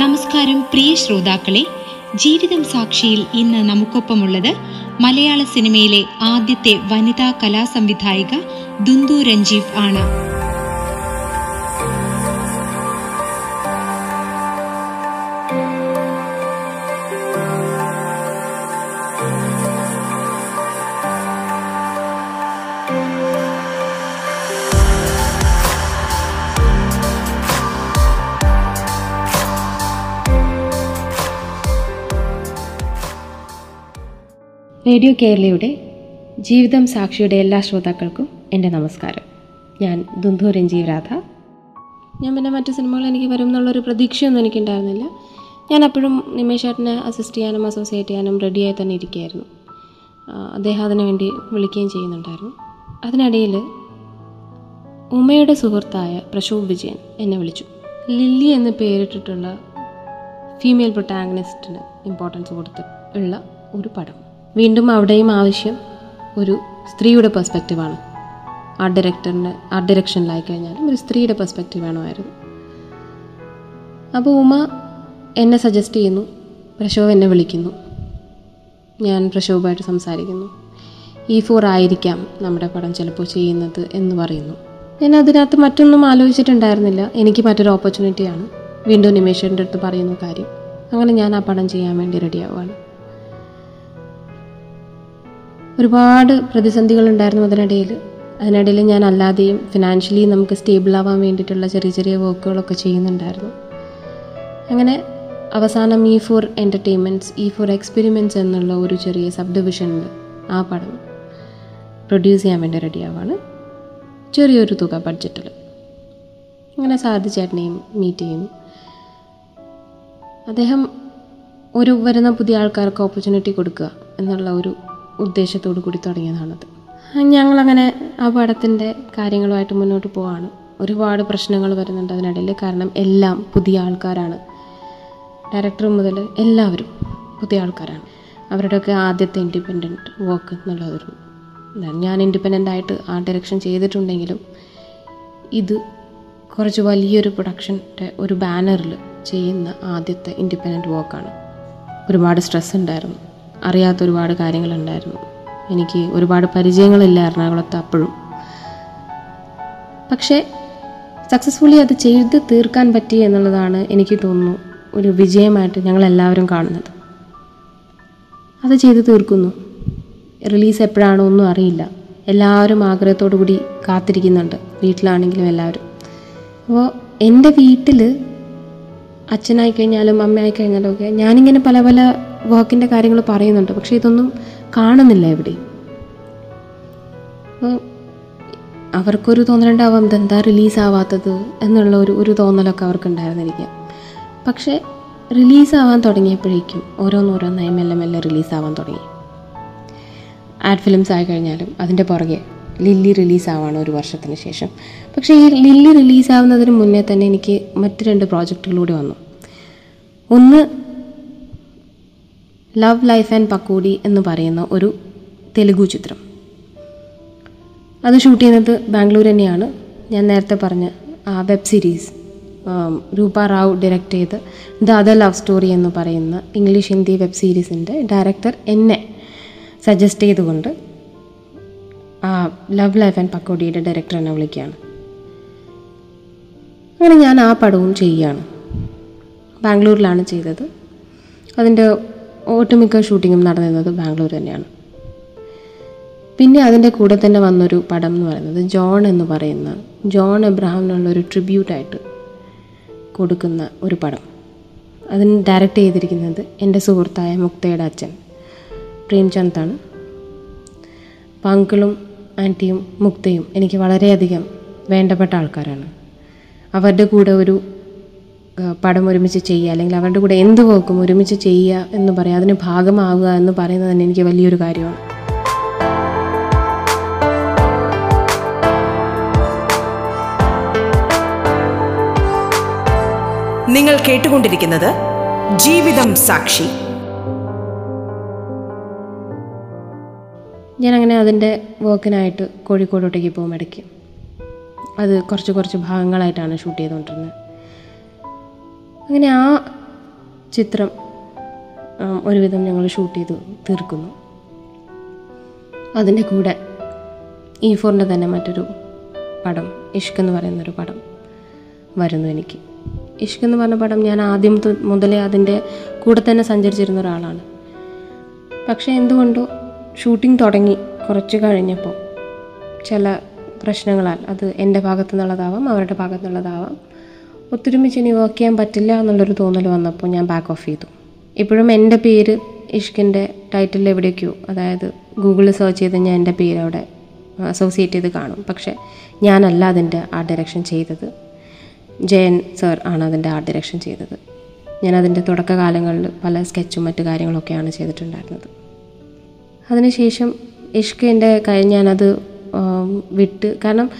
നമസ്കാരം പ്രിയ ശ്രോതാക്കളെ ജീവിതം സാക്ഷിയിൽ ഇന്ന് നമുക്കൊപ്പമുള്ളത് മലയാള സിനിമയിലെ ആദ്യത്തെ വനിതാ കലാസംവിധായിക ദുന്ദു രഞ്ജീവ് ആണ്. റേഡിയോ കേരളയുടെ ജീവിതം സാക്ഷിയുടെ എല്ലാ ശ്രോതാക്കൾക്കും എന്റെ നമസ്കാരം. ഞാൻ ദുന്ധു രഞ്ജീവ് രാധ. ഞാൻ പിന്നെ മറ്റു സിനിമകൾ എനിക്ക് വരും എന്നുള്ളൊരു പ്രതീക്ഷയൊന്നും എനിക്കുണ്ടായിരുന്നില്ല. ഞാൻ അപ്പോഴും നിമേഷ് ചേട്ടനെ അസിസ്റ്റ് ചെയ്യാനും അസോസിയേറ്റ് ചെയ്യാനും റെഡിയായി തന്നെ ഇരിക്കുകയായിരുന്നു. അദ്ദേഹം അതിനു വേണ്ടി വിളിക്കുകയും ചെയ്യുന്നുണ്ടായിരുന്നു. അതിനിടയിൽ ഉമയുടെ സുഹൃത്തായ പ്രശോഭ് വിജയൻ എന്നെ വിളിച്ചു. ലില്ലി എന്ന് പേരിട്ടിട്ടുള്ള ഫീമെയിൽ പ്രൊട്ടാഗണിസ്റ്റിന് ഇമ്പോർട്ടൻസ് കൊടുത്ത് ഉള്ള ഒരു പടം. വീണ്ടും അവിടെയും ആവശ്യം ഒരു സ്ത്രീയുടെ പെർസ്പെക്റ്റീവാണ് ആർട്ട് ഡയറക്ടറിന്റെ ആർട്ട് ഡയറക്ഷനിലായി കഴിഞ്ഞാലും ഒരു സ്ത്രീയുടെ പെർസ്പെക്റ്റീവ് വേണമായിരുന്നു. അപ്പോൾ ഉമ എന്നെ സജസ്റ്റ് ചെയ്യുന്നു പ്രശോഭ എന്നെ വിളിക്കുന്നു. ഞാൻ പ്രശോഭമായിട്ട് സംസാരിക്കുന്നു. ഈ ഫോർ ആയിരിക്കാം നമ്മുടെ പടം ചിലപ്പോൾ ചെയ്യുന്നത് എന്ന് പറയുന്നു. ഞാൻ അതിനകത്ത് മറ്റൊന്നും ആലോചിച്ചിട്ടുണ്ടായിരുന്നില്ല. എനിക്ക് മറ്റൊരു ഓപ്പർച്യൂണിറ്റിയാണ് വീണ്ടും നിമേഷന്റെ അടുത്ത് പറയുന്ന കാര്യം. അങ്ങനെ ഞാൻ ആ പടം ചെയ്യാൻ വേണ്ടി റെഡിയാവുകയാണ് ഒരുപാട് പ്രതിസന്ധികൾ ഉണ്ടായിരുന്നു അതിനിടയിൽ. അതിനിടയിൽ ഞാൻ അല്ലാതെയും ഫിനാൻഷ്യലി നമുക്ക് സ്റ്റേബിൾ ആവാൻ വേണ്ടിയിട്ടുള്ള ചെറിയ ചെറിയ വർക്കുകളൊക്കെ ചെയ്യുന്നുണ്ടായിരുന്നു. അങ്ങനെ അവസാനം ഈ ഫോർ എന്റർടൈൻമെന്റ്സ് ഈ ഫോർ എക്സ്പെരിമെന്റ്സ് എന്നുള്ള ഒരു ചെറിയ സബ് ഡിവിഷനിൽ ആ പടം പ്രൊഡ്യൂസ് ചെയ്യാൻ വേണ്ടി റെഡിയാവാണ് ചെറിയൊരു തുക ബഡ്ജറ്റിൽ അങ്ങനെ സാരഥി ചേട്ടനെയും മീറ്റ് ചെയ്യുന്നു. അദ്ദേഹം ഒരു വരുന്ന പുതിയ ആൾക്കാർക്ക് ഓപ്പർച്യൂണിറ്റി കൊടുക്കുക എന്നുള്ള ഒരു ഉദ്ദേശത്തോടു കൂടി തുടങ്ങിയതാണത്. ഞങ്ങളങ്ങനെ ആ പടത്തിന്റെ കാര്യങ്ങളുമായിട്ട് മുന്നോട്ട് പോവാണ്. ഒരുപാട് പ്രശ്നങ്ങൾ വരുന്നുണ്ട് അതിനിടയിൽ. കാരണം എല്ലാം പുതിയ ആൾക്കാരാണ്. ഡയറക്ടർ മുതൽ എല്ലാവരും പുതിയ ആൾക്കാരാണ്. അവരുടെയൊക്കെ ആദ്യത്തെ ഇൻഡിപെൻഡന്റ് വർക്ക് എന്നുള്ളതൊരു ഞാൻ ഇൻഡിപെൻഡന്റ് ആയിട്ട് ആ ഡയറക്ഷൻ ചെയ്തിട്ടുണ്ടെങ്കിലും ഇത് കുറച്ച് വലിയൊരു പ്രൊഡക്ഷന്റെ ഒരു ബാനറിൽ ചെയ്യുന്ന ആദ്യത്തെ ഇൻഡിപെൻഡന്റ് വർക്കാണ്. ഒരുപാട് സ്ട്രെസ് ഉണ്ടായിരുന്നു അറിയാത്ത ഒരുപാട് കാര്യങ്ങളുണ്ടായിരുന്നു. എനിക്ക് ഒരുപാട് പരിചയങ്ങളില്ല എറണാകുളത്ത് അപ്പോഴും. പക്ഷേ സക്സസ്ഫുള്ളി അത് ചെയ്ത് തീർക്കാൻ പറ്റി എന്നുള്ളതാണ് എനിക്ക് തോന്നുന്നു ഒരു വിജയമായിട്ട് ഞങ്ങളെല്ലാവരും കാണുന്നത്. അത് ചെയ്ത് തീർക്കുന്നു. റിലീസ് എപ്പോഴാണോ ഒന്നും അറിയില്ല. എല്ലാവരും ആഗ്രഹത്തോടു കൂടി കാത്തിരിക്കുന്നുണ്ട് വീട്ടിലാണെങ്കിലും എല്ലാവരും. അപ്പോൾ എന്റെ വീട്ടിൽ അച്ഛനായി കഴിഞ്ഞാലും അമ്മയായി കഴിഞ്ഞാലും ഒക്കെ ഞാനിങ്ങനെ പല പല വർക്കിന്റെ കാര്യങ്ങൾ പറയുന്നുണ്ട്. പക്ഷേ ഇതൊന്നും കാണുന്നില്ല എവിടെ. അവർക്കൊരു തോന്നലുണ്ടാവാം ഇതെന്താ റിലീസാവാത്തത് എന്നുള്ള ഒരു ഒരു തോന്നലൊക്കെ അവർക്ക് ഉണ്ടായിരുന്നിരിക്കാം പക്ഷേ റിലീസാവാൻ തുടങ്ങിയപ്പോഴേക്കും ഓരോന്നോരോന്നായി മെല്ലെ മെല്ലെ റിലീസാവാൻ തുടങ്ങി. ആഡ് ഫിലിംസ് ആയി കഴിഞ്ഞാലും അതിന്റെ പുറകെ ലില്ലി റിലീസാവാണ് ഒരു വർഷത്തിന് ശേഷം. പക്ഷേ ഈ ലില്ലി റിലീസാവുന്നതിന് മുന്നേ തന്നെ എനിക്ക് മറ്റ് രണ്ട് പ്രോജക്റ്റുകളൂടെ വന്നു. ഒന്ന് ലവ് ലൈഫ് ആൻഡ് പക്കോടി എന്ന് പറയുന്ന ഒരു തെലുഗു ചിത്രം. അത് ഷൂട്ട് ചെയ്യുന്നത് ബാംഗ്ലൂർ തന്നെയാണ്. ഞാൻ നേരത്തെ പറഞ്ഞ ആ web series Roopa Rao direct ചെയ്ത് ദ അതർ ലവ് സ്റ്റോറി എന്ന് പറയുന്ന ഇംഗ്ലീഷ് ഹിന്ദി വെബ് സീരീസിന്റെ ഡയറക്ടർ എന്നെ സജസ്റ്റ് ചെയ്തുകൊണ്ട് ആ ലവ് ലൈഫ് ആൻഡ് പക്കോടിയുടെ ഡയറക്ടർ എന്നെ വിളിക്കുകയാണ്. അങ്ങനെ ഞാൻ ആ പടവും ചെയ്യുകയാണ്. ബാംഗ്ലൂരിലാണ് ചെയ്തത്. അതിന്റെ ഒട്ടുമിക്ക ഷൂട്ടിങ്ങും നടന്നിരുന്നത് ബാംഗ്ലൂർ തന്നെയാണ്. പിന്നെ അതിന്റെ കൂടെ തന്നെ വന്നൊരു പടം എന്ന് പറയുന്നത് ജോൺ എന്ന് പറയുന്ന ജോൺ എബ്രഹാമിനുള്ള ഒരു ട്രിബ്യൂട്ടായിട്ട് കൊടുക്കുന്ന ഒരു പടം. അതിന് ഡയറക്റ്റ് ചെയ്തിരിക്കുന്നത് എന്റെ സുഹൃത്തായ മുക്തയുടെ അച്ഛൻ പ്രേംചന്ദാണ്. അപ്പോൾ അങ്കിളും ആന്റിയും മുക്തയും എനിക്ക് വളരെയധികം വേണ്ടപ്പെട്ട ആൾക്കാരാണ്. അവരുടെ കൂടെ ഒരു പടം ഒരുമിച്ച് ചെയ്യുക അല്ലെങ്കിൽ അവരുടെ കൂടെ എന്ത് വർക്കും ഒരുമിച്ച് ചെയ്യുക എന്ന് പറയുക അതിന് ഭാഗമാവുക എന്ന് പറയുന്നത് തന്നെ എനിക്ക് വലിയൊരു കാര്യമാണ്. നിങ്ങൾ കേട്ടുകൊണ്ടിരിക്കുന്നത് ജീവിതം സാക്ഷി. ഞാൻ അങ്ങനെ അതിന്റെ വർക്കിനായിട്ട് കോഴിക്കോടോട്ടേക്ക് പോകും ഇടയ്ക്ക്. അത് കുറച്ച് കുറച്ച് ഭാഗങ്ങളായിട്ടാണ് ഷൂട്ട് ചെയ്തുകൊണ്ടിരുന്നത്. അങ്ങനെ ആ ചിത്രം ഒരുവിധം ഞങ്ങൾ ഷൂട്ട് ചെയ്ത് തീർക്കുന്നു. അതിന്റെ കൂടെ ഈ ഫോറിന്റെ തന്നെ മറ്റൊരു പടം ഇഷ്ക് എന്ന് പറയുന്നൊരു പടം വരുന്നു എനിക്ക്. ഇഷ്ക് എന്ന് പറഞ്ഞ പടം ഞാൻ ആദ്യം മുതലേ അതിന്റെ കൂടെ തന്നെ സഞ്ചരിച്ചിരുന്ന ഒരാളാണ്. പക്ഷേ എന്തുകൊണ്ടോ ഷൂട്ടിംഗ് തുടങ്ങി കുറച്ച് കഴിഞ്ഞപ്പോൾ ചില പ്രശ്നങ്ങളാൽ അത് എന്റെ ഭാഗത്തു നിന്നുള്ളതാവാം അവരുടെ ഭാഗത്തു ഒത്തൊരുമിച്ച് ഇനി വർക്ക് ചെയ്യാൻ പറ്റില്ല എന്നുള്ളൊരു തോന്നൽ വന്നപ്പോൾ ഞാൻ ബാക്ക് ഓഫ് ചെയ്തു. ഇപ്പോഴും എന്റെ പേര് ഇഷ്കിന്റെ ടൈറ്റിൽ എവിടേക്കോ അതായത് ഗൂഗിളിൽ സെർച്ച് ചെയ്ത് ഞാൻ എന്റെ പേര് അവിടെ അസോസിയേറ്റ് ചെയ്ത് കാണും. പക്ഷേ ഞാനല്ല അതിന്റെ ആർട്ട് ഡയറക്ഷൻ ചെയ്തത്. ജയൻ സർ ആണ് അതിന്റെ ആർട്ട് ഡയറക്ഷൻ ചെയ്തത്. ഞാൻ അതിന്റെ തുടക്കകാലങ്ങളിൽ പല സ്കെച്ചും മറ്റു കാര്യങ്ങളൊക്കെയാണ് ചെയ്തിട്ടുണ്ടായിരുന്നത്. അതിനുശേഷം ഇഷ്കിന്റെ കൈ ഞാനത് വിട്ട്. കാരണം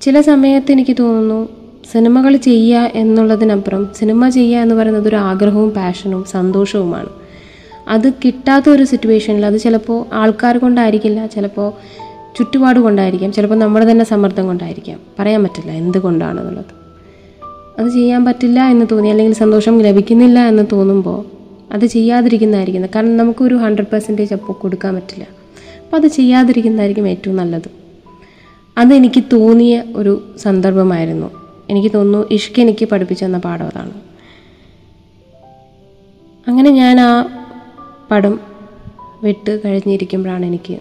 ചില സമയത്ത് എനിക്ക് തോന്നുന്നു സിനിമകൾ ചെയ്യുക എന്നുള്ളതിനപ്പുറം സിനിമ ചെയ്യുക എന്ന് പറയുന്നത് ഒരു ആഗ്രഹവും പാഷനും സന്തോഷവുമാണ്. അത് കിട്ടാത്ത ഒരു സിറ്റുവേഷനിൽ അത് ചിലപ്പോൾ ആൾക്കാർ കൊണ്ടായിരിക്കില്ല ചിലപ്പോൾ ചുറ്റുപാട് കൊണ്ടായിരിക്കാം ചിലപ്പോൾ നമ്മുടെ തന്നെ സമ്മർദ്ദം കൊണ്ടായിരിക്കാം. പറയാൻ പറ്റില്ല എന്തുകൊണ്ടാണെന്നുള്ളത് അത് ചെയ്യാൻ പറ്റില്ല എന്ന് തോന്നി അല്ലെങ്കിൽ സന്തോഷം ലഭിക്കുന്നില്ല എന്ന് തോന്നുമ്പോൾ അത് ചെയ്യാതിരിക്കുന്നതായിരിക്കുന്നത് കാരണം നമുക്കൊരു ഹൺഡ്രഡ് പെർസെന്റേജ് അപ്പോൾ കൊടുക്കാൻ പറ്റില്ല. അപ്പോൾ അത് ചെയ്യാതിരിക്കുന്നതായിരിക്കും ഏറ്റവും നല്ലത്. അതെനിക്ക് തോന്നിയ ഒരു സന്ദർഭമായിരുന്നു. എനിക്ക് തോന്നുന്നു ഇഷ്ക് എനിക്ക് പഠിപ്പിച്ചു തന്ന പാഠം അതാണ്. അങ്ങനെ ഞാൻ ആ പടം വിട്ട് കഴിഞ്ഞിരിക്കുമ്പോഴാണ് എനിക്ക്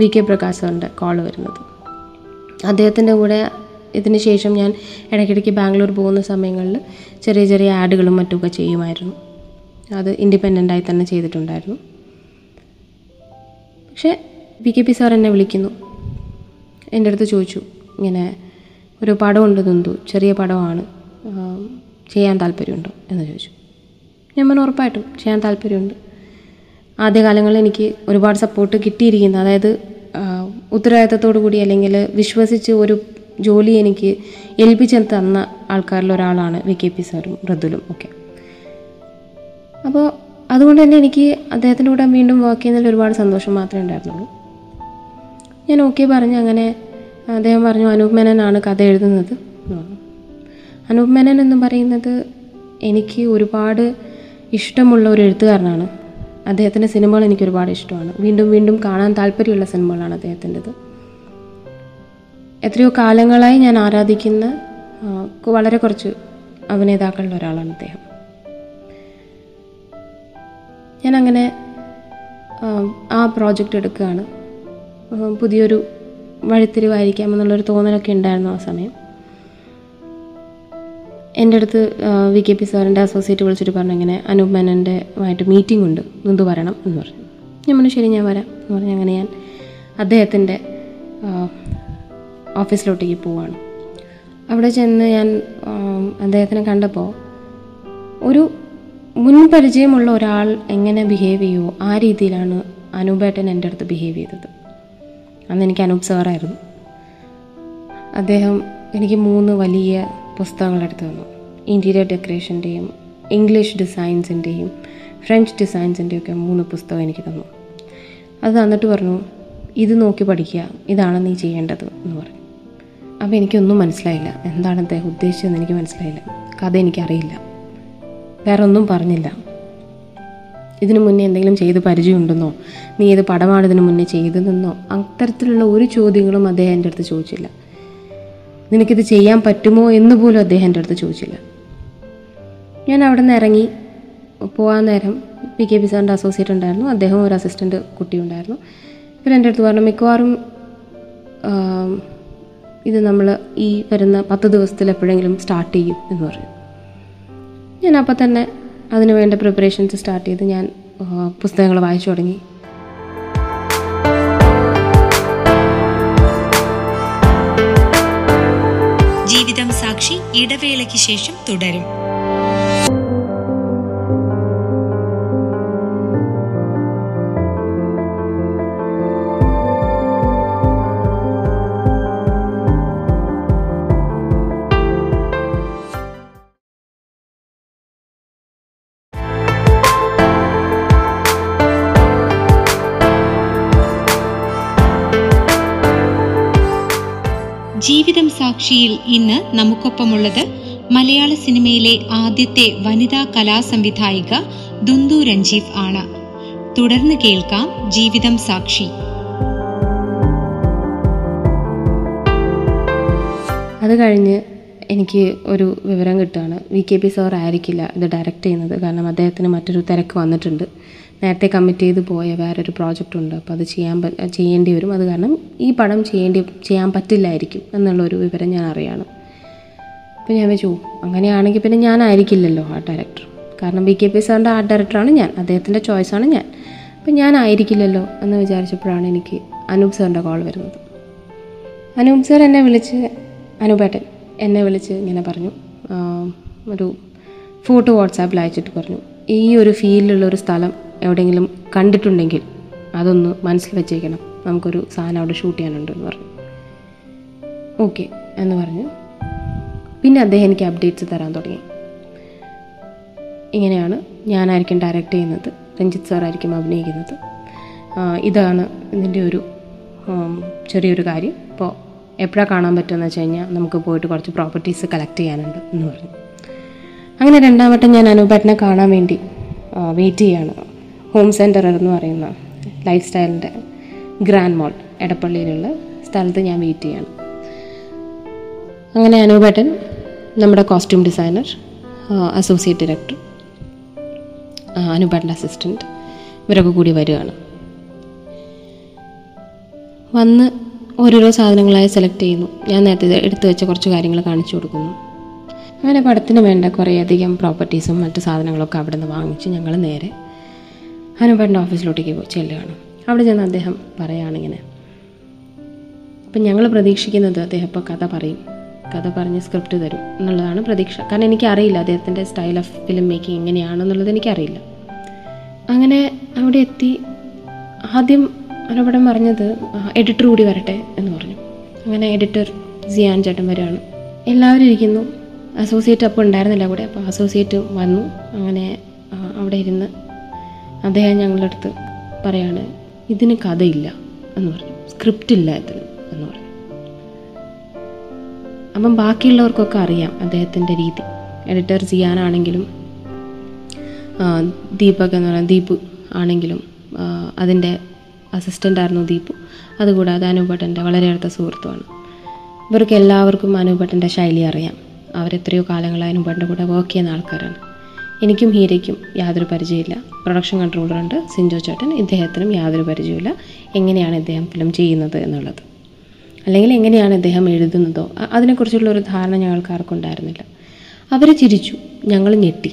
വി കെ പ്രകാശ് കോൾ വരുന്നത്. അദ്ദേഹത്തിന്റെ കൂടെ ഇതിന് ശേഷം ഞാൻ ഇടയ്ക്കിടയ്ക്ക് ബാംഗ്ലൂർ പോകുന്ന സമയങ്ങളിൽ ചെറിയ ചെറിയ ആഡുകളും മറ്റുമൊക്കെ ചെയ്യുമായിരുന്നു. അത് ഇൻഡിപെൻഡന്റായി തന്നെ ചെയ്തിട്ടുണ്ടായിരുന്നു. പക്ഷേ വി കെ പി സാർ എന്നെ വിളിക്കുന്നു. എന്റെ അടുത്ത് ചോദിച്ചു ഇങ്ങനെ ഒരു പടമുണ്ട് തുന്തു ചെറിയ പടമാണ്. ചെയ്യാൻ താല്പര്യമുണ്ടോ എന്ന് ചോദിച്ചു. ഞാൻ പറഞ്ഞു ഉറപ്പായിട്ടും ചെയ്യാൻ താല്പര്യമുണ്ട്. ആദ്യകാലങ്ങളിൽ എനിക്ക് ഒരുപാട് സപ്പോർട്ട് കിട്ടിയിരിക്കുന്ന. അതായത് ഉത്തരവാദിത്തത്തോടു കൂടി അല്ലെങ്കിൽ വിശ്വസിച്ച് ഒരു ജോലി എനിക്ക് ഏൽപ്പിച്ച് തന്ന ആൾക്കാരിൽ ഒരാളാണ് വി കെ പി സാറും മൃദുലും ഒക്കെ. അപ്പോൾ അതുകൊണ്ട് തന്നെ എനിക്ക് അദ്ദേഹത്തിന്റെ കൂടെ വീണ്ടും വർക്ക് ചെയ്യുന്നതിൽ ഒരുപാട് സന്തോഷം മാത്രമേ ഉണ്ടായിരുന്നുള്ളൂ. ഞാൻ ഓക്കെ പറഞ്ഞു അങ്ങനെ അദ്ദേഹം പറഞ്ഞു അനൂപ് മേനനാണ് കഥ എഴുതുന്നത്. അനൂപ് മേനൻ എന്ന് പറയുന്നത് എനിക്ക് ഒരുപാട് ഇഷ്ടമുള്ള ഒരു എഴുത്തുകാരനാണ്. അദ്ദേഹത്തിന്റെ സിനിമകൾ എനിക്ക് ഒരുപാട് ഇഷ്ടമാണ്. വീണ്ടും വീണ്ടും കാണാൻ താല്പര്യമുള്ള സിനിമകളാണ് അദ്ദേഹത്തിന്റെത്. എത്രയോ കാലങ്ങളായി ഞാൻ ആരാധിക്കുന്ന വളരെ കുറച്ച് അഭിനേതാക്കളുടെ ഒരാളാണ് അദ്ദേഹം. ഞാൻ അങ്ങനെ ആ പ്രോജക്റ്റ് എടുക്കുകയാണ്. പുതിയൊരു വഴിത്തിരിവായിരിക്കാം എന്നുള്ളൊരു തോന്നലൊക്കെ ഉണ്ടായിരുന്നു ആ സമയം. എന്റെ അടുത്ത് വി കെ പി സാറിന്റെ അസോസിയേറ്റ് വിളിച്ചിട്ട് പറഞ്ഞു ഇങ്ങനെ അനൂപ് മേനന്റെ ആയിട്ട് മീറ്റിംഗ് ഉണ്ട് നിന്ന് വരണം എന്ന് പറഞ്ഞു. ഞാൻ പറഞ്ഞു ശരി ഞാൻ വരാം എന്ന് പറഞ്ഞു. അങ്ങനെ ഞാൻ അദ്ദേഹത്തിന്റെ ഓഫീസിലോട്ടേക്ക് പോവാണ്. അവിടെ ചെന്ന് ഞാൻ അദ്ദേഹത്തിനെ കണ്ടപ്പോൾ ഒരു മുൻ പരിചയമുള്ള ഒരാൾ എങ്ങനെ ബിഹേവ് ചെയ്യുമോ ആ രീതിയിലാണ് അനൂപേട്ടൻ എന്റെ അടുത്ത് ബിഹേവ് ചെയ്തത്. അന്ന് എനിക്ക് അനൂപ് സാറായിരുന്നു. അദ്ദേഹം എനിക്ക് മൂന്ന് വലിയ പുസ്തകങ്ങൾ എടുത്തു തന്നു. ഇന്റീരിയർ ഡെക്കറേഷന്റെയും ഇംഗ്ലീഷ് ഡിസൈൻസിന്റെയും ഫ്രഞ്ച് ഡിസൈൻസിന്റെയും ഒക്കെ മൂന്ന് പുസ്തകം എനിക്ക് തന്നു. അത് തന്നിട്ട് പറഞ്ഞു ഇത് നോക്കി പഠിക്കുക. ഇതാണ് നീ ചെയ്യേണ്ടത് എന്ന് പറഞ്ഞു. അപ്പോൾ എനിക്കൊന്നും മനസ്സിലായില്ല. എന്താണ് അദ്ദേഹം ഉദ്ദേശിച്ചതെന്ന് എനിക്ക് മനസ്സിലായില്ല. കഥ എനിക്കറിയില്ല. വേറെ ഒന്നും പറഞ്ഞില്ല. ഇതിനു മുന്നേ എന്തെങ്കിലും ചെയ്ത് പരിചയമുണ്ടെന്നോ? നീ ഏത് പടമാണ് ഇതിനു മുന്നേ ചെയ്തതെന്നോ? അത്തരത്തിലുള്ള ഒരു ചോദ്യങ്ങളും അദ്ദേഹം എന്റെ അടുത്ത് ചോദിച്ചില്ല. നിനക്കിത് ചെയ്യാൻ പറ്റുമോ എന്ന് പോലും അദ്ദേഹം എന്റെ അടുത്ത് ചോദിച്ചില്ല. ഞാൻ അവിടെ നിന്ന് ഇറങ്ങി പോകാൻ നേരം പി കെ പി സാറിന്റെ അസോസിയേറ്റ് ഉണ്ടായിരുന്നു. അദ്ദേഹം ഒരു അസിസ്റ്റന്റ് കുട്ടി ഉണ്ടായിരുന്നു. ഇവർ എന്റെ അടുത്ത് പറഞ്ഞു മിക്കവാറും ഇത് നമ്മൾ ഈ വരുന്ന പത്ത് ദിവസത്തിൽ എപ്പോഴെങ്കിലും സ്റ്റാർട്ട് ചെയ്യും എന്ന് പറഞ്ഞു. ഞാൻ അപ്പം തന്നെ അതിന് വേണ്ട പ്രിപ്പറേഷൻസ് സ്റ്റാർട്ട് ചെയ്ത് ഞാൻ പുസ്തകങ്ങൾ വായിച്ചു തുടങ്ങി. ജീവിതം സാക്ഷി ഇടവേളയ്ക്ക് ശേഷം തുടരും. സാക്ഷിയിൽ ഇന്ന് നമുക്കൊപ്പമുള്ളത് മലയാള സിനിമയിലെ ആദ്യത്തെ വനിതാ കലാസംവിധായിക ദുന്ദു രഞ്ജീവ് ആണ്. തുടർന്ന് കേൾക്കാം ജീവിതം സാക്ഷി. അത് കഴിഞ്ഞ് എനിക്ക് ഒരു വിവരം കിട്ടുകയാണ്. വി കെ പി സാർ ആയിരിക്കില്ല ഇത് ഡയറക്റ്റ് ചെയ്യുന്നത്. കാരണം അദ്ദേഹത്തിന് മറ്റൊരു തിരക്ക് വന്നിട്ടുണ്ട്. നേരത്തെ കമ്മിറ്റ് ചെയ്ത് പോയ വേറൊരു പ്രോജക്റ്റ് ഉണ്ട്. അപ്പോൾ അത് ചെയ്യാൻ ചെയ്യേണ്ടി വരും. അത് കാരണം ഈ പടം ചെയ്യേണ്ടി ചെയ്യാൻ പറ്റില്ലായിരിക്കും എന്നുള്ളൊരു വിവരം ഞാൻ അറിയാണ്. അപ്പോൾ ഞാൻ വെച്ചു അങ്ങനെയാണെങ്കിൽ പിന്നെ ഞാനായിരിക്കില്ലല്ലോ ആ ഡയറക്ടർ കാരണം വി കെ പി സാറിന്റെ ആർട്ട് ഡയറക്ടറാണ് ഞാൻ. അദ്ദേഹത്തിന്റെ ചോയ്സാണ് ഞാൻ. അപ്പം ഞാനായിരിക്കില്ലല്ലോ എന്ന് വിചാരിച്ചപ്പോഴാണ് എനിക്ക് അനൂപ് സാറിന്റെ കോൾ വരുന്നത്. അനൂപ് സാർ എന്നെ വിളിച്ച് അനൂപേട്ടൻ എന്നെ വിളിച്ച് ഇങ്ങനെ പറഞ്ഞു. ഒരു ഫോട്ടോ വാട്സാപ്പിൽ അയച്ചിട്ട് പറഞ്ഞു. ഈ ഒരു ഫീലിലുള്ള ഒരു സ്ഥലം എവിടെയെങ്കിലും കണ്ടിട്ടുണ്ടെങ്കിൽ അതൊന്ന് മനസ്സിൽ വെച്ചേക്കണം. നമുക്കൊരു സാധനം അവിടെ ഷൂട്ട് ചെയ്യാനുണ്ട് എന്ന് പറഞ്ഞു. ഓക്കെ എന്ന് പറഞ്ഞു. പിന്നെ അദ്ദേഹം എനിക്ക് അപ്ഡേറ്റ്സ് തരാൻ തുടങ്ങി. ഇങ്ങനെയാണ് ഞാനായിരിക്കും ഡയറക്റ്റ് ചെയ്യുന്നത്. രഞ്ജിത്ത് സാറായിരിക്കും അഭിനയിക്കുന്നത്. ഇതാണ് ഇതിന്റെ ഒരു ചെറിയൊരു കാര്യം. ഇപ്പോൾ എപ്പോഴാണ് കാണാൻ പറ്റുമെന്ന് വെച്ച് കഴിഞ്ഞാൽ നമുക്ക് പോയിട്ട് കുറച്ച് പ്രോപ്പർട്ടീസ് കളക്ട് ചെയ്യാനുണ്ട് എന്ന് പറഞ്ഞു. അങ്ങനെ രണ്ടാമത്തെ ഞാൻ അനൂപേട്ടനെ കാണാൻ വേണ്ടി വെയിറ്റ് ചെയ്യാണ്. ഹോം സെന്റർ എന്ന് പറയുന്ന ലൈഫ് സ്റ്റൈലിന്റെ ഗ്രാൻഡ് മോൾ എടപ്പള്ളിയിലുള്ള സ്ഥലത്ത് ഞാൻ വെയിറ്റ് ചെയ്യാണ്. അങ്ങനെ അനൂപേട്ടൻ നമ്മുടെ കോസ്റ്റ്യൂം ഡിസൈനർ അസോസിയേറ്റ് ഡയറക്ടർ അനുപേട്ടന്റെ അസിസ്റ്റന്റ് ഇവരൊക്കെ കൂടി വരികയാണ് വന്ന് ഓരോരോ സാധനങ്ങളായി സെലക്ട് ചെയ്യുന്നു. ഞാൻ നേരത്തെ എടുത്തു വെച്ച കുറച്ച് കാര്യങ്ങൾ കാണിച്ചു കൊടുക്കുന്നു. അങ്ങനെ പടത്തിന് വേണ്ട കുറേയധികം പ്രോപ്പർട്ടീസും മറ്റു സാധനങ്ങളൊക്കെ അവിടെ നിന്ന് വാങ്ങിച്ച് ഞങ്ങൾ നേരെ അനുപേട്ടന്റെ ഓഫീസിലോട്ടേക്ക് ചെല്ലുകയാണ്. അവിടെ ചെന്ന് അദ്ദേഹം പറയുകയാണിങ്ങനെ അപ്പം ഞങ്ങൾ പ്രതീക്ഷിക്കുന്നത് അദ്ദേഹം ഇപ്പോൾ കഥ പറയും. കഥ പറഞ്ഞ് സ്ക്രിപ്റ്റ് തരും എന്നുള്ളതാണ് പ്രതീക്ഷ. കാരണം എനിക്കറിയില്ല അദ്ദേഹത്തിന്റെ സ്റ്റൈൽ ഓഫ് ഫിലിം മേക്കിംഗ് എങ്ങനെയാണെന്നുള്ളത് എനിക്കറിയില്ല. അങ്ങനെ അവിടെ എത്തി. ആദ്യം അവിടെ പറഞ്ഞത് എഡിറ്റർ കൂടി വരട്ടെ എന്ന് പറഞ്ഞു. അങ്ങനെ എഡിറ്റർ സിയാൻ ചേട്ടൻ വരികയാണ്. എല്ലാവരും ഇരിക്കുന്നു. അസോസിയേറ്റ് അപ്പോൾ ഉണ്ടായിരുന്നില്ല കൂടെ അപ്പോൾ അസോസിയേറ്റ് വന്നു. അങ്ങനെ അവിടെ ഇരുന്ന് അദ്ദേഹം ഞങ്ങളുടെ അടുത്ത് പറയാണ് ഇതിന് കഥയില്ല എന്ന് പറഞ്ഞു. സ്ക്രിപ്റ്റ് ഇല്ല ഇതിന് എന്ന് പറഞ്ഞു. അപ്പം ബാക്കിയുള്ളവർക്കൊക്കെ അറിയാം അദ്ദേഹത്തിന്റെ രീതി. എഡിറ്റർ സിയാനാണെങ്കിലും ദീപക് എന്ന് പറയുന്ന ദീപ് ആണെങ്കിലും അതിന്റെ അസിസ്റ്റന്റ് ആയിരുന്നു ദീപു. അതുകൂടാതെ അനൂപട്ടന്റെ വളരെ അടുത്ത സുഹൃത്തുമാണ്. ഇവർക്ക് എല്ലാവർക്കും അനൂപട്ടന്റെ ശൈലി അറിയാം. അവരെത്രയോ കാലങ്ങളായി അനൂപട്ടന്റെ കൂടെ വർക്ക് ചെയ്യുന്ന ആൾക്കാരാണ്. എനിക്കും ഹീരയ്ക്കും യാതൊരു പരിചയമില്ല പ്രൊഡക്ഷൻ കൺട്രോളറുണ്ട് സിൻജോ ചേട്ടൻ. ഇദ്ദേഹത്തിനും യാതൊരു പരിചയമില്ല എങ്ങനെയാണ് ഇദ്ദേഹം ഫിലിം ചെയ്യുന്നത് എന്നുള്ളത്? അല്ലെങ്കിൽ എങ്ങനെയാണ് ഇദ്ദേഹം എഴുതുന്നതോ? അതിനെക്കുറിച്ചുള്ള ഒരു ധാരണ ഞങ്ങൾക്ക് ആർക്കും ഉണ്ടായിരുന്നില്ല. അവർ ചിരിച്ചു. ഞങ്ങൾ ഞെട്ടി.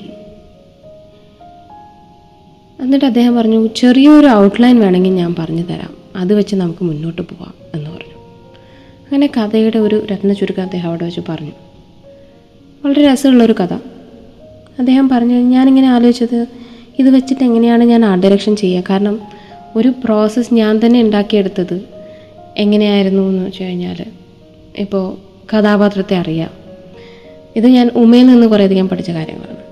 എന്നിട്ട് അദ്ദേഹം പറഞ്ഞു ചെറിയൊരു ഔട്ട്ലൈൻ വേണമെങ്കിൽ ഞാൻ പറഞ്ഞു തരാം. അത് വെച്ച് നമുക്ക് മുന്നോട്ട് പോവാം എന്ന് പറഞ്ഞു. അങ്ങനെ കഥയുടെ ഒരു രത്ന ചുരുക്കം അദ്ദേഹം അവിടെ വെച്ച് പറഞ്ഞു. വളരെ രസമുള്ളൊരു കഥ. അദ്ദേഹം പറഞ്ഞു ഞാനിങ്ങനെ ആലോചിച്ചത് ഇത് വെച്ചിട്ട് എങ്ങനെയാണ് ഞാൻ ആർട്ട് ഡയറക്ഷൻ ചെയ്യുക? കാരണം ഒരു പ്രോസസ്സ് ഞാൻ തന്നെ ഉണ്ടാക്കിയെടുത്തത് എങ്ങനെയായിരുന്നു എന്ന് വെച്ച് കഴിഞ്ഞാൽ ഇപ്പോൾ കഥാപാത്രത്തെ അറിയാം. ഇത് ഞാൻ ഉമയിൽ നിന്ന് കുറേയധികം പഠിച്ച കാര്യങ്ങളാണ്.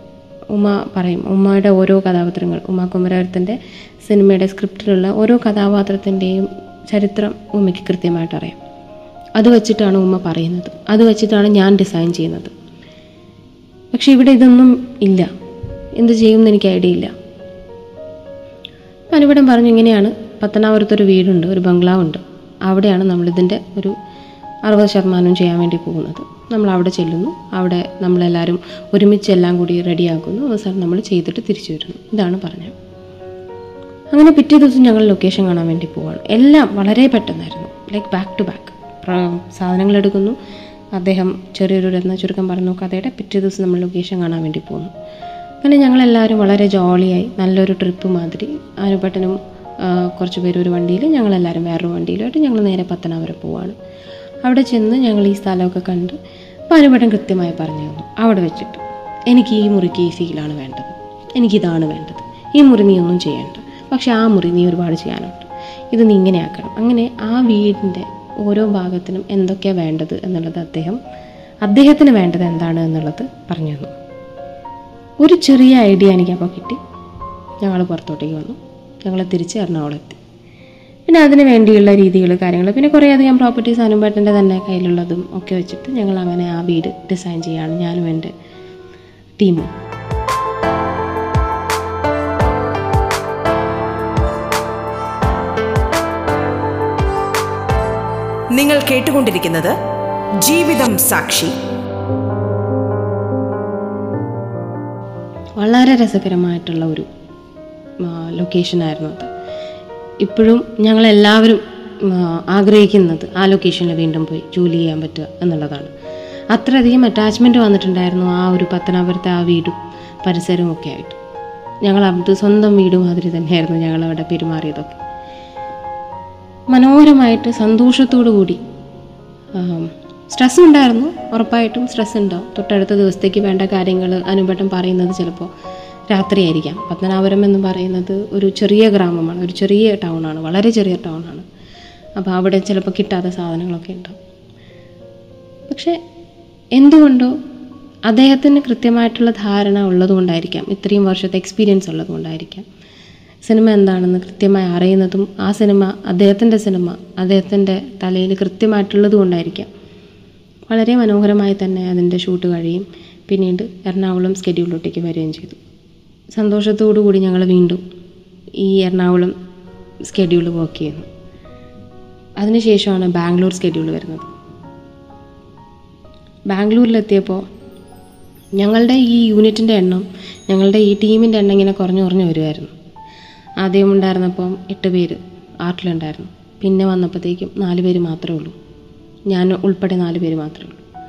ഉമ പറയും. ഉമ്മയുടെ ഓരോ കഥാപാത്രങ്ങൾ ഉമ കുമരകത്തിന്റെ സിനിമയുടെ സ്ക്രിപ്റ്റിലുള്ള ഓരോ കഥാപാത്രത്തിന്റെയും ചരിത്രം ഉമ്മയ്ക്ക് കൃത്യമായിട്ട് അറിയാം. അത് വെച്ചിട്ടാണ് ഉമ്മ പറയുന്നത്. അത് വെച്ചിട്ടാണ് ഞാൻ ഡിസൈൻ ചെയ്യുന്നത്. പക്ഷെ ഇവിടെ ഇതൊന്നും ഇല്ല. എന്ത് ചെയ്യുമെന്ന് എനിക്ക് ഐഡിയ ഇല്ല. അനുപടം പറഞ്ഞു ഇങ്ങനെയാണ്. പത്തനാപുരത്തൊരു വീടുണ്ട് ഒരു ബംഗ്ലാവുണ്ട്. അവിടെയാണ് നമ്മളിതിന്റെ ഒരു അറുപത് ശതമാനം ചെയ്യാൻ വേണ്ടി പോകുന്നത്. നമ്മൾ അവിടെ ചെല്ലുന്നു. അവിടെ നമ്മളെല്ലാവരും ഒരുമിച്ച് എല്ലാം കൂടി റെഡിയാക്കുന്നു. അവസാനം നമ്മൾ ചെയ്തിട്ട് തിരിച്ചു വരുന്നു. ഇതാണ് പറഞ്ഞത്. അങ്ങനെ പിറ്റേ ദിവസം ഞങ്ങൾ ലൊക്കേഷൻ കാണാൻ വേണ്ടി പോവാണ്. എല്ലാം വളരെ പെട്ടെന്നായിരുന്നു. ലൈക്ക് ബാക്ക് ടു ബാക്ക് സാധനങ്ങൾ എടുക്കുന്നു. അദ്ദേഹം ചെറിയൊരു രത്ന ചുരുക്കം പറഞ്ഞു കഥയുടെ പിറ്റേ ദിവസം നമ്മൾ ലൊക്കേഷൻ കാണാൻ വേണ്ടി പോകുന്നു അങ്ങനെ ഞങ്ങളെല്ലാവരും വളരെ ജോളിയായി. നല്ലൊരു ട്രിപ്പ് മാതിരി. അനുപട്ടനും കുറച്ച് പേര് ഒരു വണ്ടിയിൽ ഞങ്ങളെല്ലാവരും വേറൊരു വണ്ടിയിലായിട്ട് ഞങ്ങൾ നേരെ പത്തനാപുരം പോവാണ്. അവിടെ ചെന്ന് ഞങ്ങൾ ഈ സ്ഥലമൊക്കെ കണ്ട് അപ്പോൾ കൃത്യമായി പറഞ്ഞു തന്നു. അവിടെ വെച്ചിട്ട്. എനിക്ക് ഈ മുറിക്ക് ഈ ഫീലാണ് വേണ്ടത്. എനിക്കിതാണ് വേണ്ടത്. ഈ മുറി നീ ഒന്നും ചെയ്യേണ്ട. പക്ഷേ ആ മുറി നീ ഒരുപാട് ചെയ്യാനുണ്ട്. ഇത് നീ ഇങ്ങനെ ആക്കണം. അങ്ങനെ ആ വീടിന്റെ ഓരോ ഭാഗത്തിനും എന്തൊക്കെയാണ് വേണ്ടത് എന്നുള്ളത് അദ്ദേഹം അദ്ദേഹത്തിന് വേണ്ടത് എന്താണ് എന്നുള്ളത് പറഞ്ഞു തന്നു. ഒരു ചെറിയ ഐഡിയ എനിക്കപ്പോൾ കിട്ടി. ഞങ്ങൾ പുറത്തോട്ടേക്ക് വന്നു. ഞങ്ങൾ തിരിച്ച് എറണാകുളം എത്തി പിന്നെ അതിന് വേണ്ടിയുള്ള രീതികൾ കാര്യങ്ങൾ പിന്നെ കുറേ അധികം പ്രോപ്പർട്ടീസ് അനുപേട്ടന്റെ തന്നെ കയ്യിലുള്ളതും ഒക്കെ വെച്ചിട്ട് ഞങ്ങൾ അങ്ങനെ ആ വീട് ഡിസൈൻ ചെയ്യുകയാണ് ഞാനും എന്റെ ടീമും. നിങ്ങൾ കേട്ടുകൊണ്ടിരിക്കുന്നത് ജീവിതം സാക്ഷി. വളരെ രസകരമായിട്ടുള്ള ഒരു ലൊക്കേഷനായിരുന്നു അത്. ഇപ്പോഴും ഞങ്ങളെല്ലാവരും ആഗ്രഹിക്കുന്നത് ആ ലൊക്കേഷനിൽ വീണ്ടും പോയി ജോലി ചെയ്യാൻ പറ്റുക എന്നുള്ളതാണ്. അത്രയധികം അറ്റാച്ച്മെന്റ് വന്നിട്ടുണ്ടായിരുന്നു ആ ഒരു പത്തനാപുരത്തെ ആ വീടും പരിസരവും ഒക്കെ ആയിട്ട്. ഞങ്ങൾ അത് സ്വന്തം വീട് മാതിരി തന്നെയായിരുന്നു ഞങ്ങൾ അവിടെ പെരുമാറിയതൊക്കെ. മനോഹരമായിട്ട് സന്തോഷത്തോടു കൂടി സ്ട്രെസ് ഉണ്ടായിരുന്നു. ഉറപ്പായിട്ടും സ്ട്രെസ് ഉണ്ടാവും. തൊട്ടടുത്ത ദിവസത്തേക്ക് വേണ്ട കാര്യങ്ങൾ അനുപട്ടം പറയുന്നത് ചിലപ്പോൾ രാത്രിയായിരിക്കാം. പത്മനാപുരം എന്ന് പറയുന്നത് ഒരു ചെറിയ ഗ്രാമമാണ്. ഒരു ചെറിയ ടൗണാണ്. വളരെ ചെറിയ ടൗണാണ്. അപ്പോൾ അവിടെ ചിലപ്പോൾ കിട്ടാത്ത സാധനങ്ങളൊക്കെ ഉണ്ടാവും. പക്ഷേ എന്തുകൊണ്ടോ അദ്ദേഹത്തിന് കൃത്യമായിട്ടുള്ള ധാരണ ഉള്ളതുകൊണ്ടായിരിക്കാം. ഇത്രയും വർഷത്തെ എക്സ്പീരിയൻസ് ഉള്ളതുകൊണ്ടായിരിക്കാം. സിനിമ എന്താണെന്ന് കൃത്യമായി അറിയുന്നതും ആ സിനിമ അദ്ദേഹത്തിന്റെ സിനിമ അദ്ദേഹത്തിന്റെ തലയിൽ കൃത്യമായിട്ടുള്ളത് കൊണ്ടായിരിക്കാം വളരെ മനോഹരമായി തന്നെ അതിന്റെ ഷൂട്ട് കഴിയും. പിന്നീട് എറണാകുളം സ്കെഡ്യൂളിലോട്ടേക്ക് വരികയും ചെയ്തു. സന്തോഷത്തോടു കൂടി ഞങ്ങൾ വീണ്ടും ഈ എറണാകുളം സ്കെഡ്യൂൾ വർക്ക് ചെയ്യുന്നു. അതിനുശേഷമാണ് ബാംഗ്ലൂർ സ്കെഡ്യൂൾ വരുന്നത്. ബാംഗ്ലൂരിലെത്തിയപ്പോൾ ഞങ്ങളുടെ ഈ യൂണിറ്റിന്റെ എണ്ണം ഞങ്ങളുടെ ഈ ടീമിന്റെ എണ്ണം ഇങ്ങനെ കുറഞ്ഞു കുറഞ്ഞു വരുമായിരുന്നു ആദ്യം ഉണ്ടായിരുന്നപ്പം എട്ട് പേര് ആർട്ടിലുണ്ടായിരുന്നു പിന്നെ വന്നപ്പോഴത്തേക്കും നാല് പേര് മാത്രമേ ഉള്ളൂ. ഞാൻ ഉൾപ്പെടെ നാല് പേര് മാത്രമേ ഉള്ളൂ.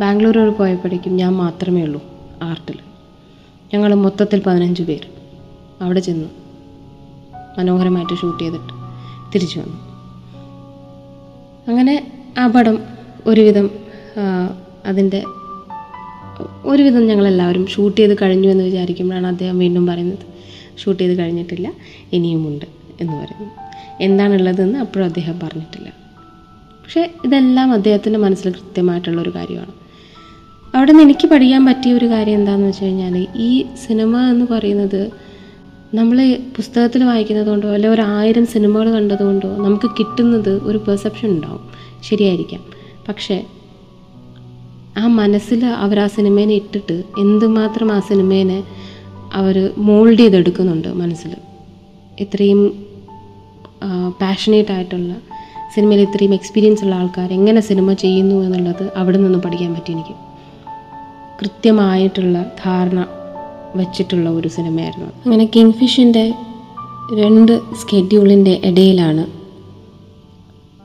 ബാംഗ്ലൂരോട് പോയപ്പോഴേക്കും ഞാൻ മാത്രമേ ഉള്ളൂ ആർട്ടിൽ ഞങ്ങൾ മൊത്തത്തിൽ പതിനഞ്ച് പേര്. അവിടെ ചെന്നു. മനോഹരമായിട്ട് ഷൂട്ട് ചെയ്തിട്ട് തിരിച്ചു വന്നു. അങ്ങനെ ആ പടം ഒരുവിധം അതിന്റെ ഒരുവിധം ഞങ്ങളെല്ലാവരും ഷൂട്ട് ചെയ്ത് കഴിഞ്ഞു എന്ന് വിചാരിക്കുമ്പോഴാണ് അദ്ദേഹം വീണ്ടും പറയുന്നത് ഷൂട്ട് ചെയ്ത് കഴിഞ്ഞിട്ടില്ല ഇനിയുമുണ്ട് എന്ന് പറയുന്നു എന്താണുള്ളതെന്ന് അപ്പോഴും അദ്ദേഹം പറഞ്ഞിട്ടില്ല. പക്ഷേ ഇതെല്ലാം അദ്ദേഹത്തിന്റെ മനസ്സിൽ കൃത്യമായിട്ടുള്ളൊരു കാര്യമാണ്. അവിടെ നിന്ന് എനിക്ക് പഠിക്കാൻ പറ്റിയ ഒരു കാര്യം എന്താണെന്ന് വെച്ച് കഴിഞ്ഞാൽ ഈ സിനിമ എന്ന് പറയുന്നത് നമ്മൾ പുസ്തകത്തിൽ വായിക്കുന്നത് കൊണ്ടോ അല്ലെങ്കിൽ ഒരു ആയിരം സിനിമകൾ കണ്ടതുകൊണ്ടോ നമുക്ക് കിട്ടുന്നത് ഒരു പെർസെപ്ഷൻ ഉണ്ടാവും. ശരിയായിരിക്കാം. പക്ഷേ ആ മനസ്സിൽ അവർ ആ സിനിമേനെ ഇട്ടിട്ട് എന്തുമാത്രം ആ സിനിമേനെ അവർ മോൾഡ് ചെയ്തെടുക്കുന്നുണ്ട് മനസ്സിൽ. ഇത്രയും പാഷനേറ്റ് ആയിട്ടുള്ള സിനിമയിൽ ഇത്രയും എക്സ്പീരിയൻസ് ഉള്ള ആൾക്കാർ എങ്ങനെ സിനിമ ചെയ്യുന്നു എന്നുള്ളത് അവിടെ നിന്ന് പഠിക്കാൻ പറ്റി എനിക്ക്. കൃത്യമായിട്ടുള്ള ധാരണ വച്ചിട്ടുള്ള ഒരു സിനിമയായിരുന്നു അങ്ങനെ കിങ് ഫിഷിന്റെ രണ്ട് സ്കെഡ്യൂളിന്റെ ഇടയിലാണ്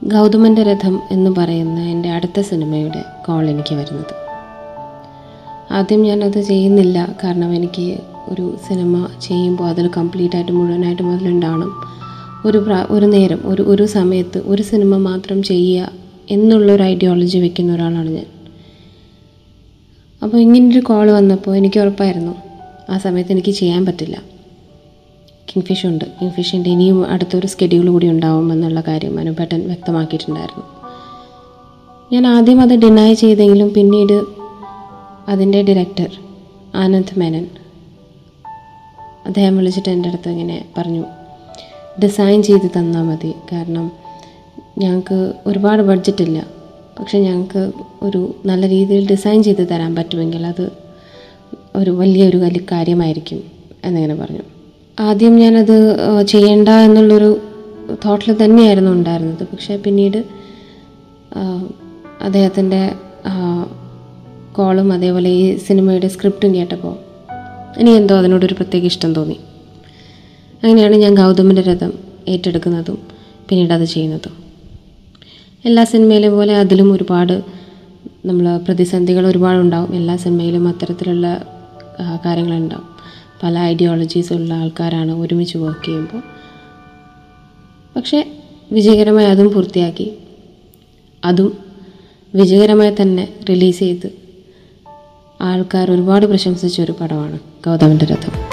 ഗൗതമന്റെ രഥം എന്ന് പറയുന്ന എന്റെ അടുത്ത സിനിമയുടെ കോൾ എനിക്ക് വരുന്നത്. ആദ്യം ഞാനത് ചെയ്യുന്നില്ല. കാരണം എനിക്ക് ഒരു സിനിമ ചെയ്യുമ്പോൾ അതിൽ കംപ്ലീറ്റ് ആയിട്ട് മുഴുവനായിട്ട് മുതലുണ്ടാവണം ഒരു ഒരു നേരം ഒരു ഒരു സമയത്ത് ഒരു സിനിമ മാത്രം ചെയ്യുക എന്നുള്ളൊരു ഐഡിയോളജി വെക്കുന്ന ഒരാളാണ് ഞാൻ. അപ്പോൾ ഇങ്ങനൊരു കോൾ വന്നപ്പോൾ എനിക്ക് ഉറപ്പായിരുന്നു. ആ സമയത്ത് എനിക്ക് ചെയ്യാൻ പറ്റില്ല. കിങ് ഫിഷ് ഉണ്ട്. കിങ് ഫിഷിന്റെ ഇനിയും അടുത്തൊരു സ്കെഡ്യൂൾ കൂടി ഉണ്ടാവും എന്നുള്ള കാര്യം അനുപേട്ടൻ വ്യക്തമാക്കിയിട്ടുണ്ടായിരുന്നു. ഞാൻ ആദ്യം അത് ഡിനൈ ചെയ്തെങ്കിലും പിന്നീട് അതിന്റെ ഡയറക്ടർ ആനന്ദ് മേനൻ അദ്ദേഹം വിളിച്ചിട്ട് എന്റെ അടുത്ത് ഇങ്ങനെ പറഞ്ഞു ഡിസൈൻ ചെയ്ത് തന്നാൽ മതി. കാരണം ഞങ്ങൾക്ക് ഒരുപാട് ബഡ്ജറ്റ് ഇല്ല. പക്ഷെ ഞങ്ങൾക്ക് ഒരു നല്ല രീതിയിൽ ഡിസൈൻ ചെയ്ത് തരാൻ പറ്റുമെങ്കിൽ അത് ഒരു വലിയൊരു വലിയ കാര്യമായിരിക്കും എന്നിങ്ങനെ പറഞ്ഞു. ആദ്യം ഞാനത് ചെയ്യണ്ട എന്നുള്ളൊരു തോട്ടിൽ തന്നെയായിരുന്നു ഉണ്ടായിരുന്നത്. പക്ഷേ പിന്നീട് അദ്ദേഹത്തിന്റെ കോളും അതേപോലെ ഈ സിനിമയുടെ സ്ക്രിപ്റ്റും കേട്ടപ്പോൾ എനിക്ക് എന്തോ അതിനോടൊരു പ്രത്യേക ഇഷ്ടം തോന്നി. അങ്ങനെയാണ് ഞാൻ ഗൗതമിന്റെ രഥം ഏറ്റെടുക്കുന്നതും പിന്നീട് അത് ചെയ്യുന്നതും. എല്ലാ സിനിമയിലെ പോലെ അതിലും ഒരുപാട് നമ്മൾ പ്രതിസന്ധികൾ ഒരുപാടുണ്ടാവും. എല്ലാ സിനിമയിലും അത്തരത്തിലുള്ള കാര്യങ്ങളുണ്ടാവും. പല ഐഡിയോളജീസ് ഉള്ള ആൾക്കാരാണ് ഒരുമിച്ച് വർക്ക് ചെയ്യുമ്പോൾ. പക്ഷേ വിജയകരമായി അതും പൂർത്തിയാക്കി. അതും വിജയകരമായി തന്നെ റിലീസ് ചെയ്ത് ആൾക്കാർ ഒരുപാട് പ്രശംസിച്ച ഒരു പടമാണ് ഗൗതമിന്റെ രഥം.